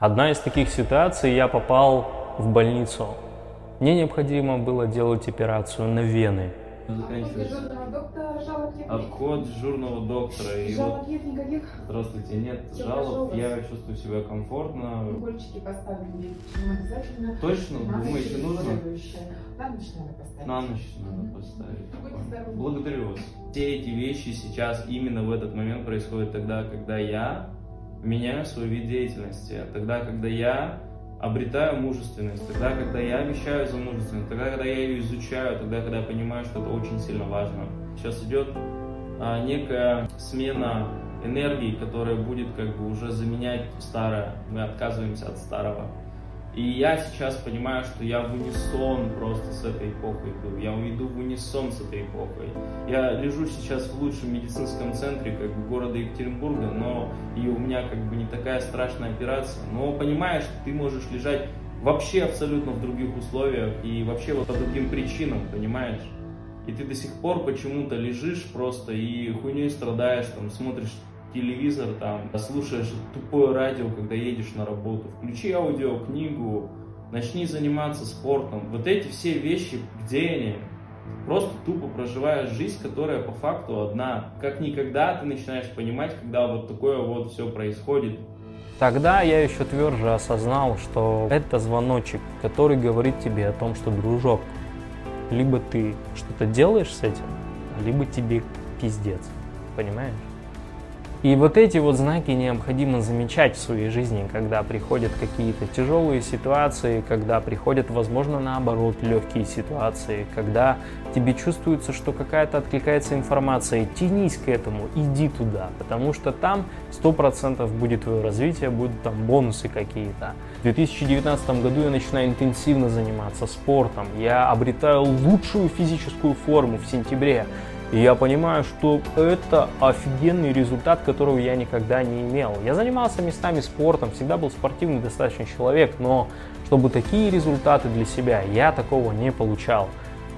Одна из таких ситуаций, я попал в больницу. Мне необходимо было делать операцию на вены. Обход дежурного доктора. И Жалоб вот, нет никаких? здравствуйте, нет Всё жалоб, я чувствую себя комфортно. Укольчики поставлены, почему обязательно. Точно? Надо Думаете, нужно? На ночь надо поставить. На ночь надо Мгм. поставить. Благодарю вас. Все эти вещи сейчас именно в этот момент происходят тогда, когда я меняю свой вид деятельности, тогда, когда я обретаю мужественность, тогда, когда я обещаю за мужественность, тогда, когда я ее изучаю, тогда, когда я понимаю, что это очень сильно важно. Сейчас идет а, некая смена энергии, которая будет как бы уже заменять старое. Мы отказываемся от старого. И я сейчас понимаю, что я в унисон просто с этой эпохой иду. Я иду в унисон с этой эпохой. Я лежу сейчас в лучшем медицинском центре как бы, города Екатеринбурга, но и у меня как бы не такая страшная операция. Но понимаешь, ты можешь лежать вообще абсолютно в других условиях и вообще вот по другим причинам, понимаешь? И ты до сих пор почему-то лежишь просто и хуйней страдаешь, там, смотришь телевизор, там, слушаешь тупое радио, когда едешь на работу. Включи аудиокнигу, начни заниматься спортом. Вот эти все вещи, где они? Просто тупо проживаешь жизнь, которая по факту одна. Как никогда ты начинаешь понимать, когда вот такое вот все происходит. Тогда я еще тверже осознал, что это звоночек, который говорит тебе о том, что, дружок, либо ты что-то делаешь с этим, либо тебе пиздец. Понимаешь? И вот эти вот знаки необходимо замечать в своей жизни, когда приходят какие-то тяжелые ситуации, когда приходят, возможно, наоборот, легкие ситуации, когда тебе чувствуется, что какая-то откликается информация, тянись к этому, иди туда, потому что там 100% будет твое развитие, будут там бонусы какие-то. В 2019 году я начинаю интенсивно заниматься спортом, я обретаю лучшую физическую форму в сентябре, и я понимаю, что это офигенный результат, которого я никогда не имел. Я занимался местами спортом, всегда был спортивный достаточно человек, но чтобы такие результаты для себя, я такого не получал.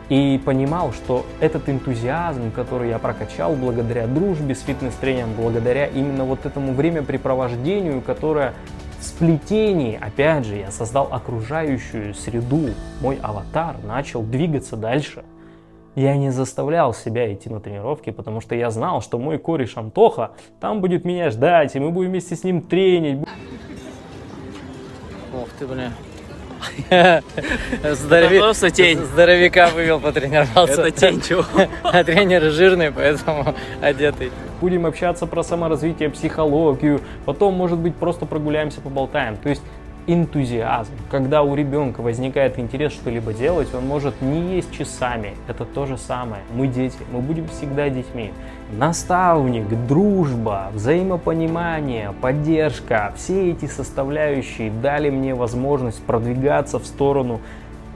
И понимал, что этот энтузиазм, который я прокачал благодаря дружбе с фитнес-тренером, благодаря именно вот этому времяпрепровождению, которое в сплетении, опять же, я создал окружающую среду, мой аватар начал двигаться дальше. Я не заставлял себя идти на тренировки, потому что я знал, что мой кореш Антоха там будет меня ждать, и мы будем вместе с ним тренить. Ох ты, бля. Здорови... Просто тень. Здоровяка вывел, потренировался. Это тень, чего? А тренер жирный, поэтому одетый. Будем общаться про саморазвитие, психологию, потом, может быть, просто прогуляемся, поболтаем. То есть энтузиазм. Когда у ребенка возникает интерес что-либо делать, он может не есть часами. Это то же самое. Мы дети, мы будем всегда детьми. Наставник, дружба, взаимопонимание, поддержка, все эти составляющие дали мне возможность продвигаться в сторону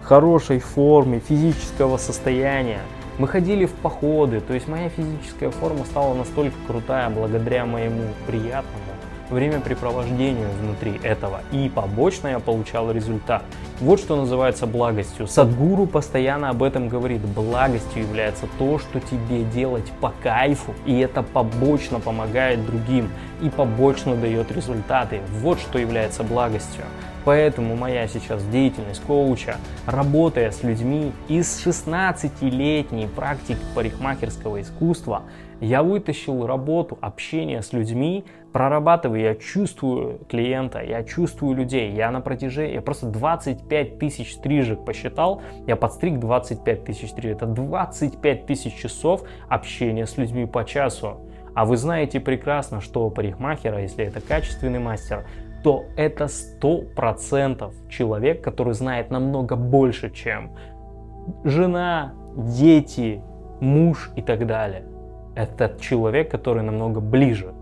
хорошей формы, физического состояния. Мы ходили в походы, то есть моя физическая форма стала настолько крутая благодаря моему приятному времяпрепровождению внутри этого. И побочно я получал результат. Вот что называется благостью. Садгуру постоянно об этом говорит. Благостью является то, что тебе делать по кайфу, и это побочно помогает другим, и побочно дает результаты. Вот что является благостью. Поэтому моя сейчас деятельность коуча, работая с людьми из 16-летней практики парикмахерского искусства, я вытащил работу, общение с людьми, прорабатываю, я чувствую клиента, я чувствую людей. Я на протяжении, я просто 25 тысяч стрижек посчитал, я подстриг 25 тысяч стрижек. Это 25 тысяч часов общения с людьми по часу. А вы знаете прекрасно, что парикмахера, если это качественный мастер, то это 100% человек, который знает намного больше, чем жена, дети, муж и так далее. Это человек, который намного ближе.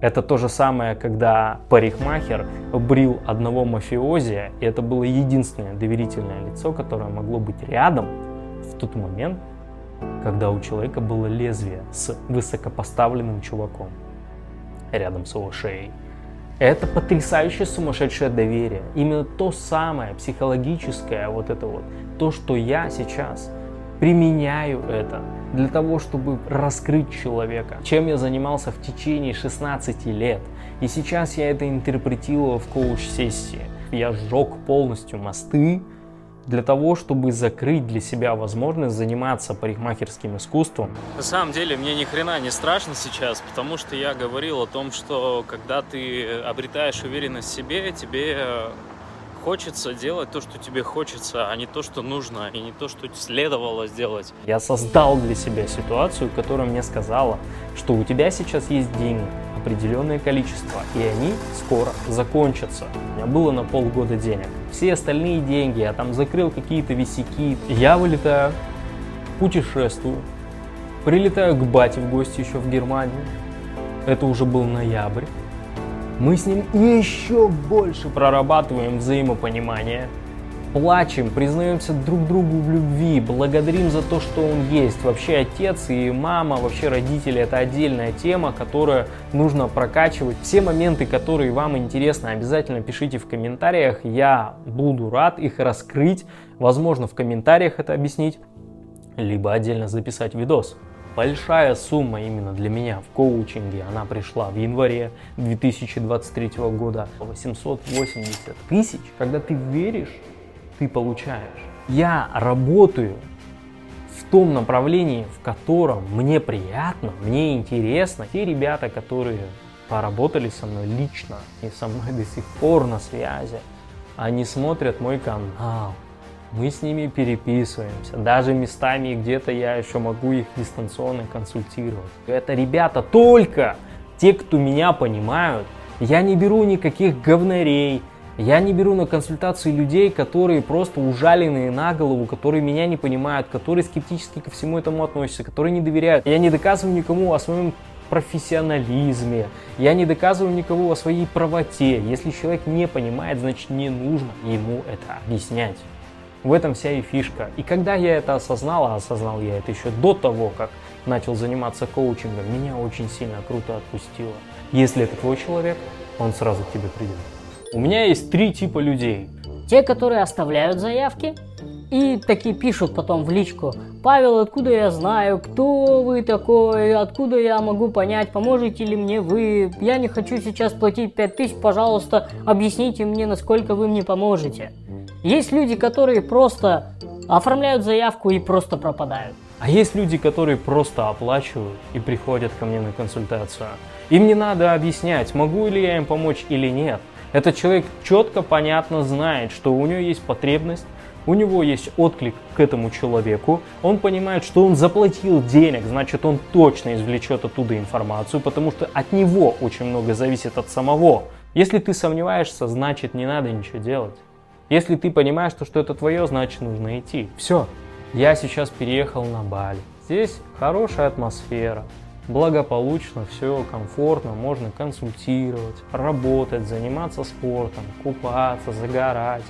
Это то же самое, когда парикмахер брил одного мафиозия, и это было единственное доверительное лицо, которое могло быть рядом в тот момент, когда у человека было лезвие с высокопоставленным чуваком рядом с его шеей. Это потрясающее сумасшедшее доверие. Именно то самое психологическое, вот это вот, то, что я сейчас применяю это для того, чтобы раскрыть человека, чем я занимался в течение 16 лет. И сейчас я это интерпретировал в коуч-сессии. Я сжег полностью мосты для того, чтобы закрыть для себя возможность заниматься парикмахерским искусством. На самом деле мне ни хрена не страшно сейчас, потому что я говорил о том, что когда ты обретаешь уверенность в себе, тебе хочется делать то, что тебе хочется, а не то, что нужно, и не то, что следовало сделать. Я создал для себя ситуацию, которая мне сказала, что у тебя сейчас есть деньги, определенное количество, и они скоро закончатся. У меня было на полгода денег. Все остальные деньги, я там закрыл какие-то висяки. Я вылетаю, путешествую, прилетаю к бате в гости еще в Германию. Это уже был ноябрь. Мы с ним еще больше прорабатываем взаимопонимание плачем, признаемся друг другу в любви, благодарим за то, что он есть. Вообще отец и мама, вообще родители это отдельная тема, которую нужно прокачивать. Все моменты, которые вам интересны, обязательно пишите в комментариях. Я буду рад их раскрыть. Возможно, в комментариях это объяснить, либо отдельно записать видос. Большая сумма именно для меня в коучинге, она пришла в январе 2023 года. 880 тысяч, когда ты веришь ты получаешь. Я работаю в том направлении, в котором мне приятно, мне интересно. Те ребята, которые поработали со мной лично и со мной до сих пор на связи, они смотрят мой канал, мы с ними переписываемся. Даже местами где-то я еще могу их дистанционно консультировать. Это ребята только те, кто меня понимают. Я не беру никаких говнарей, я не беру на консультации людей, которые просто ужаленные на голову, которые меня не понимают, которые скептически ко всему этому относятся, которые не доверяют. Я не доказываю никому о своем профессионализме, я не доказываю никому о своей правоте. Если человек не понимает, значит не нужно ему это объяснять. В этом вся и фишка. И когда я это осознал, а осознал я это еще до того, как начал заниматься коучингом, меня очень сильно круто отпустило. Если это твой человек, он сразу к тебе придет. У меня есть три типа людей. Те, которые оставляют заявки и такие пишут потом в личку. Павел, откуда я знаю, кто вы такой, откуда я могу понять, поможете ли мне вы, я не хочу сейчас платить 5000, пожалуйста, объясните мне, насколько вы мне поможете. Есть люди, которые просто оформляют заявку и просто пропадают. А есть люди, которые просто оплачивают и приходят ко мне на консультацию. Им не надо объяснять, могу ли я им помочь или нет. Этот человек четко, понятно знает, что у него есть потребность, у него есть отклик к этому человеку, он понимает, что он заплатил денег, значит он точно извлечет оттуда информацию, потому что от него очень много зависит от самого. Если ты сомневаешься, значит не надо ничего делать. Если ты понимаешь, что, что это твое, значит нужно идти. Все. Я сейчас переехал на Бали. Здесь хорошая атмосфера, благополучно, все комфортно, можно консультировать, работать, заниматься спортом, купаться, загорать.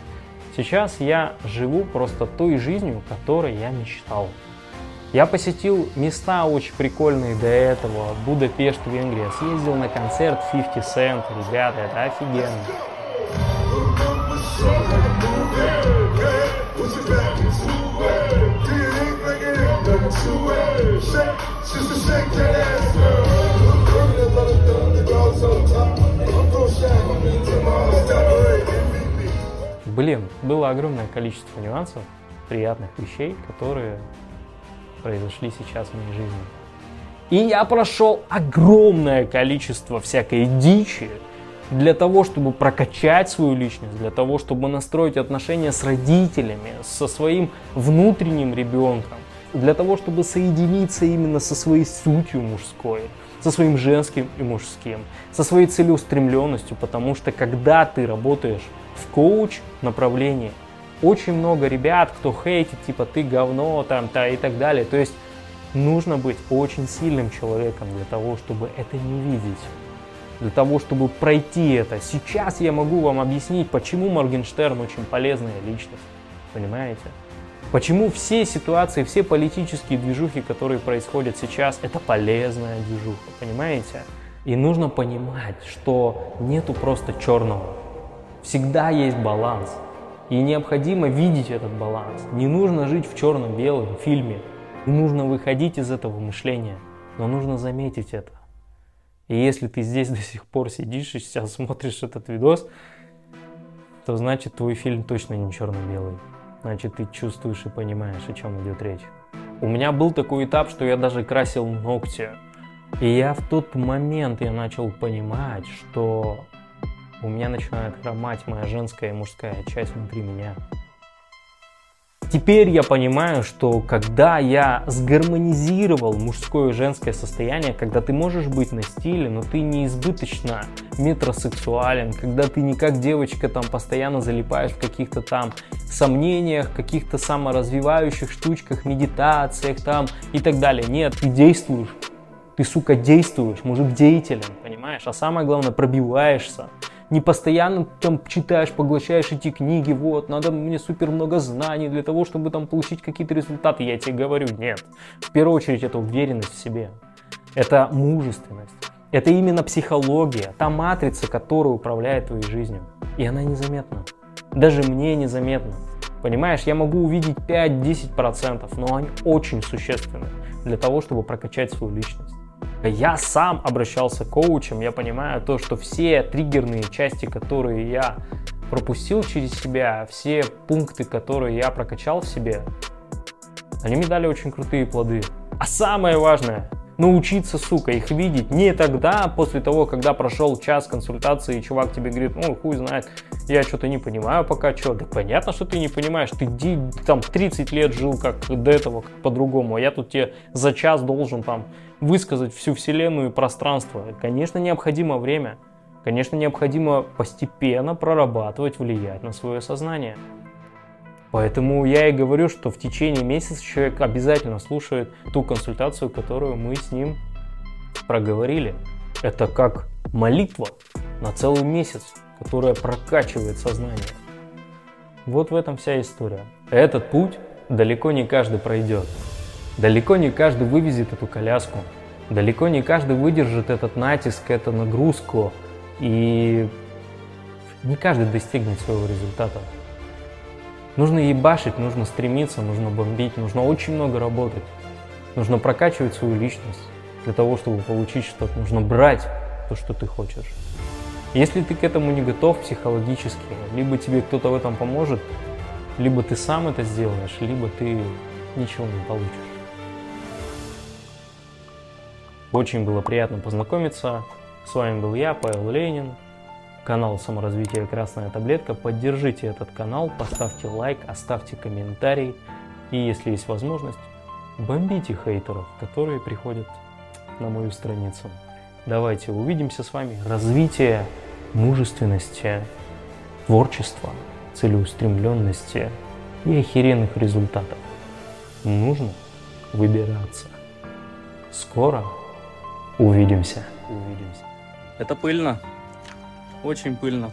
Сейчас я живу просто той жизнью, которой я мечтал. Я посетил места очень прикольные до этого. Будапешт, Венгрия. Съездил на концерт 50 Cent. Ребята, это офигенно. Блин, было огромное количество нюансов, приятных вещей, которые произошли сейчас в моей жизни. И я прошел огромное количество всякой дичи для того, чтобы прокачать свою личность, для того, чтобы настроить отношения с родителями, со своим внутренним ребенком, для того, чтобы соединиться именно со своей сутью мужской, со своим женским и мужским, со своей целеустремленностью, потому что когда ты работаешь в коуч направлении. Очень много ребят, кто хейтит, типа ты говно там, та и так далее. То есть нужно быть очень сильным человеком для того, чтобы это не видеть. Для того, чтобы пройти это. Сейчас я могу вам объяснить, почему Моргенштерн очень полезная личность. Понимаете? Почему все ситуации, все политические движухи, которые происходят сейчас, это полезная движуха, понимаете? И нужно понимать, что нету просто черного. Всегда есть баланс. И необходимо видеть этот баланс. Не нужно жить в черно-белом фильме. Нужно выходить из этого мышления, но нужно заметить это. И если ты здесь до сих пор сидишь и сейчас смотришь этот видос, то значит твой фильм точно не черно-белый. Значит, ты чувствуешь и понимаешь, о чем идет речь. У меня был такой этап, что я даже красил ногти. И я в тот момент я начал понимать, что у меня начинает хромать моя женская и мужская часть внутри меня. Теперь я понимаю, что когда я сгармонизировал мужское и женское состояние, когда ты можешь быть на стиле, но ты не избыточно метросексуален, когда ты не как девочка там постоянно залипаешь в каких-то там сомнениях, каких-то саморазвивающих штучках, медитациях там и так далее. Нет, ты действуешь. Ты, сука, действуешь, мужик деятелен, понимаешь? А самое главное, пробиваешься не постоянно там читаешь, поглощаешь эти книги, вот, надо мне супер много знаний для того, чтобы там получить какие-то результаты. Я тебе говорю, нет. В первую очередь это уверенность в себе. Это мужественность. Это именно психология, та матрица, которая управляет твоей жизнью. И она незаметна. Даже мне незаметна. Понимаешь, я могу увидеть 5-10%, но они очень существенны для того, чтобы прокачать свою личность. Я сам обращался к коучам, я понимаю то, что все триггерные части, которые я пропустил через себя, все пункты, которые я прокачал в себе, они мне дали очень крутые плоды. А самое важное, научиться, сука, их видеть не тогда, после того, когда прошел час консультации, и чувак тебе говорит, ну, хуй знает, я что-то не понимаю пока, что. Да понятно, что ты не понимаешь, ты там 30 лет жил как до этого, как по-другому, а я тут тебе за час должен там высказать всю вселенную и пространство. Конечно, необходимо время. Конечно, необходимо постепенно прорабатывать, влиять на свое сознание. Поэтому я и говорю, что в течение месяца человек обязательно слушает ту консультацию, которую мы с ним проговорили. Это как молитва на целый месяц, которая прокачивает сознание. Вот в этом вся история. Этот путь далеко не каждый пройдет. Далеко не каждый вывезет эту коляску. Далеко не каждый выдержит этот натиск, эту нагрузку. И не каждый достигнет своего результата. Нужно ебашить, нужно стремиться, нужно бомбить, нужно очень много работать. Нужно прокачивать свою личность. Для того, чтобы получить что-то, нужно брать то, что ты хочешь. Если ты к этому не готов психологически, либо тебе кто-то в этом поможет, либо ты сам это сделаешь, либо ты ничего не получишь. Очень было приятно познакомиться. С вами был я, Павел Ленин, канал саморазвития «Красная таблетка». Поддержите этот канал, поставьте лайк, оставьте комментарий. И если есть возможность, бомбите хейтеров, которые приходят на мою страницу. Давайте увидимся с вами. Развитие мужественности, творчества, целеустремленности и охеренных результатов. Нужно выбираться. Скоро Увидимся. Увидимся. Это пыльно. Очень пыльно.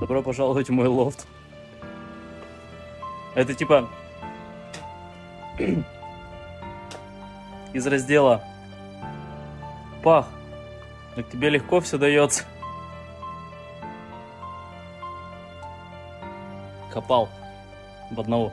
Добро пожаловать в мой лофт. Это типа из раздела Пах, как тебе легко все дается. Копал в одного.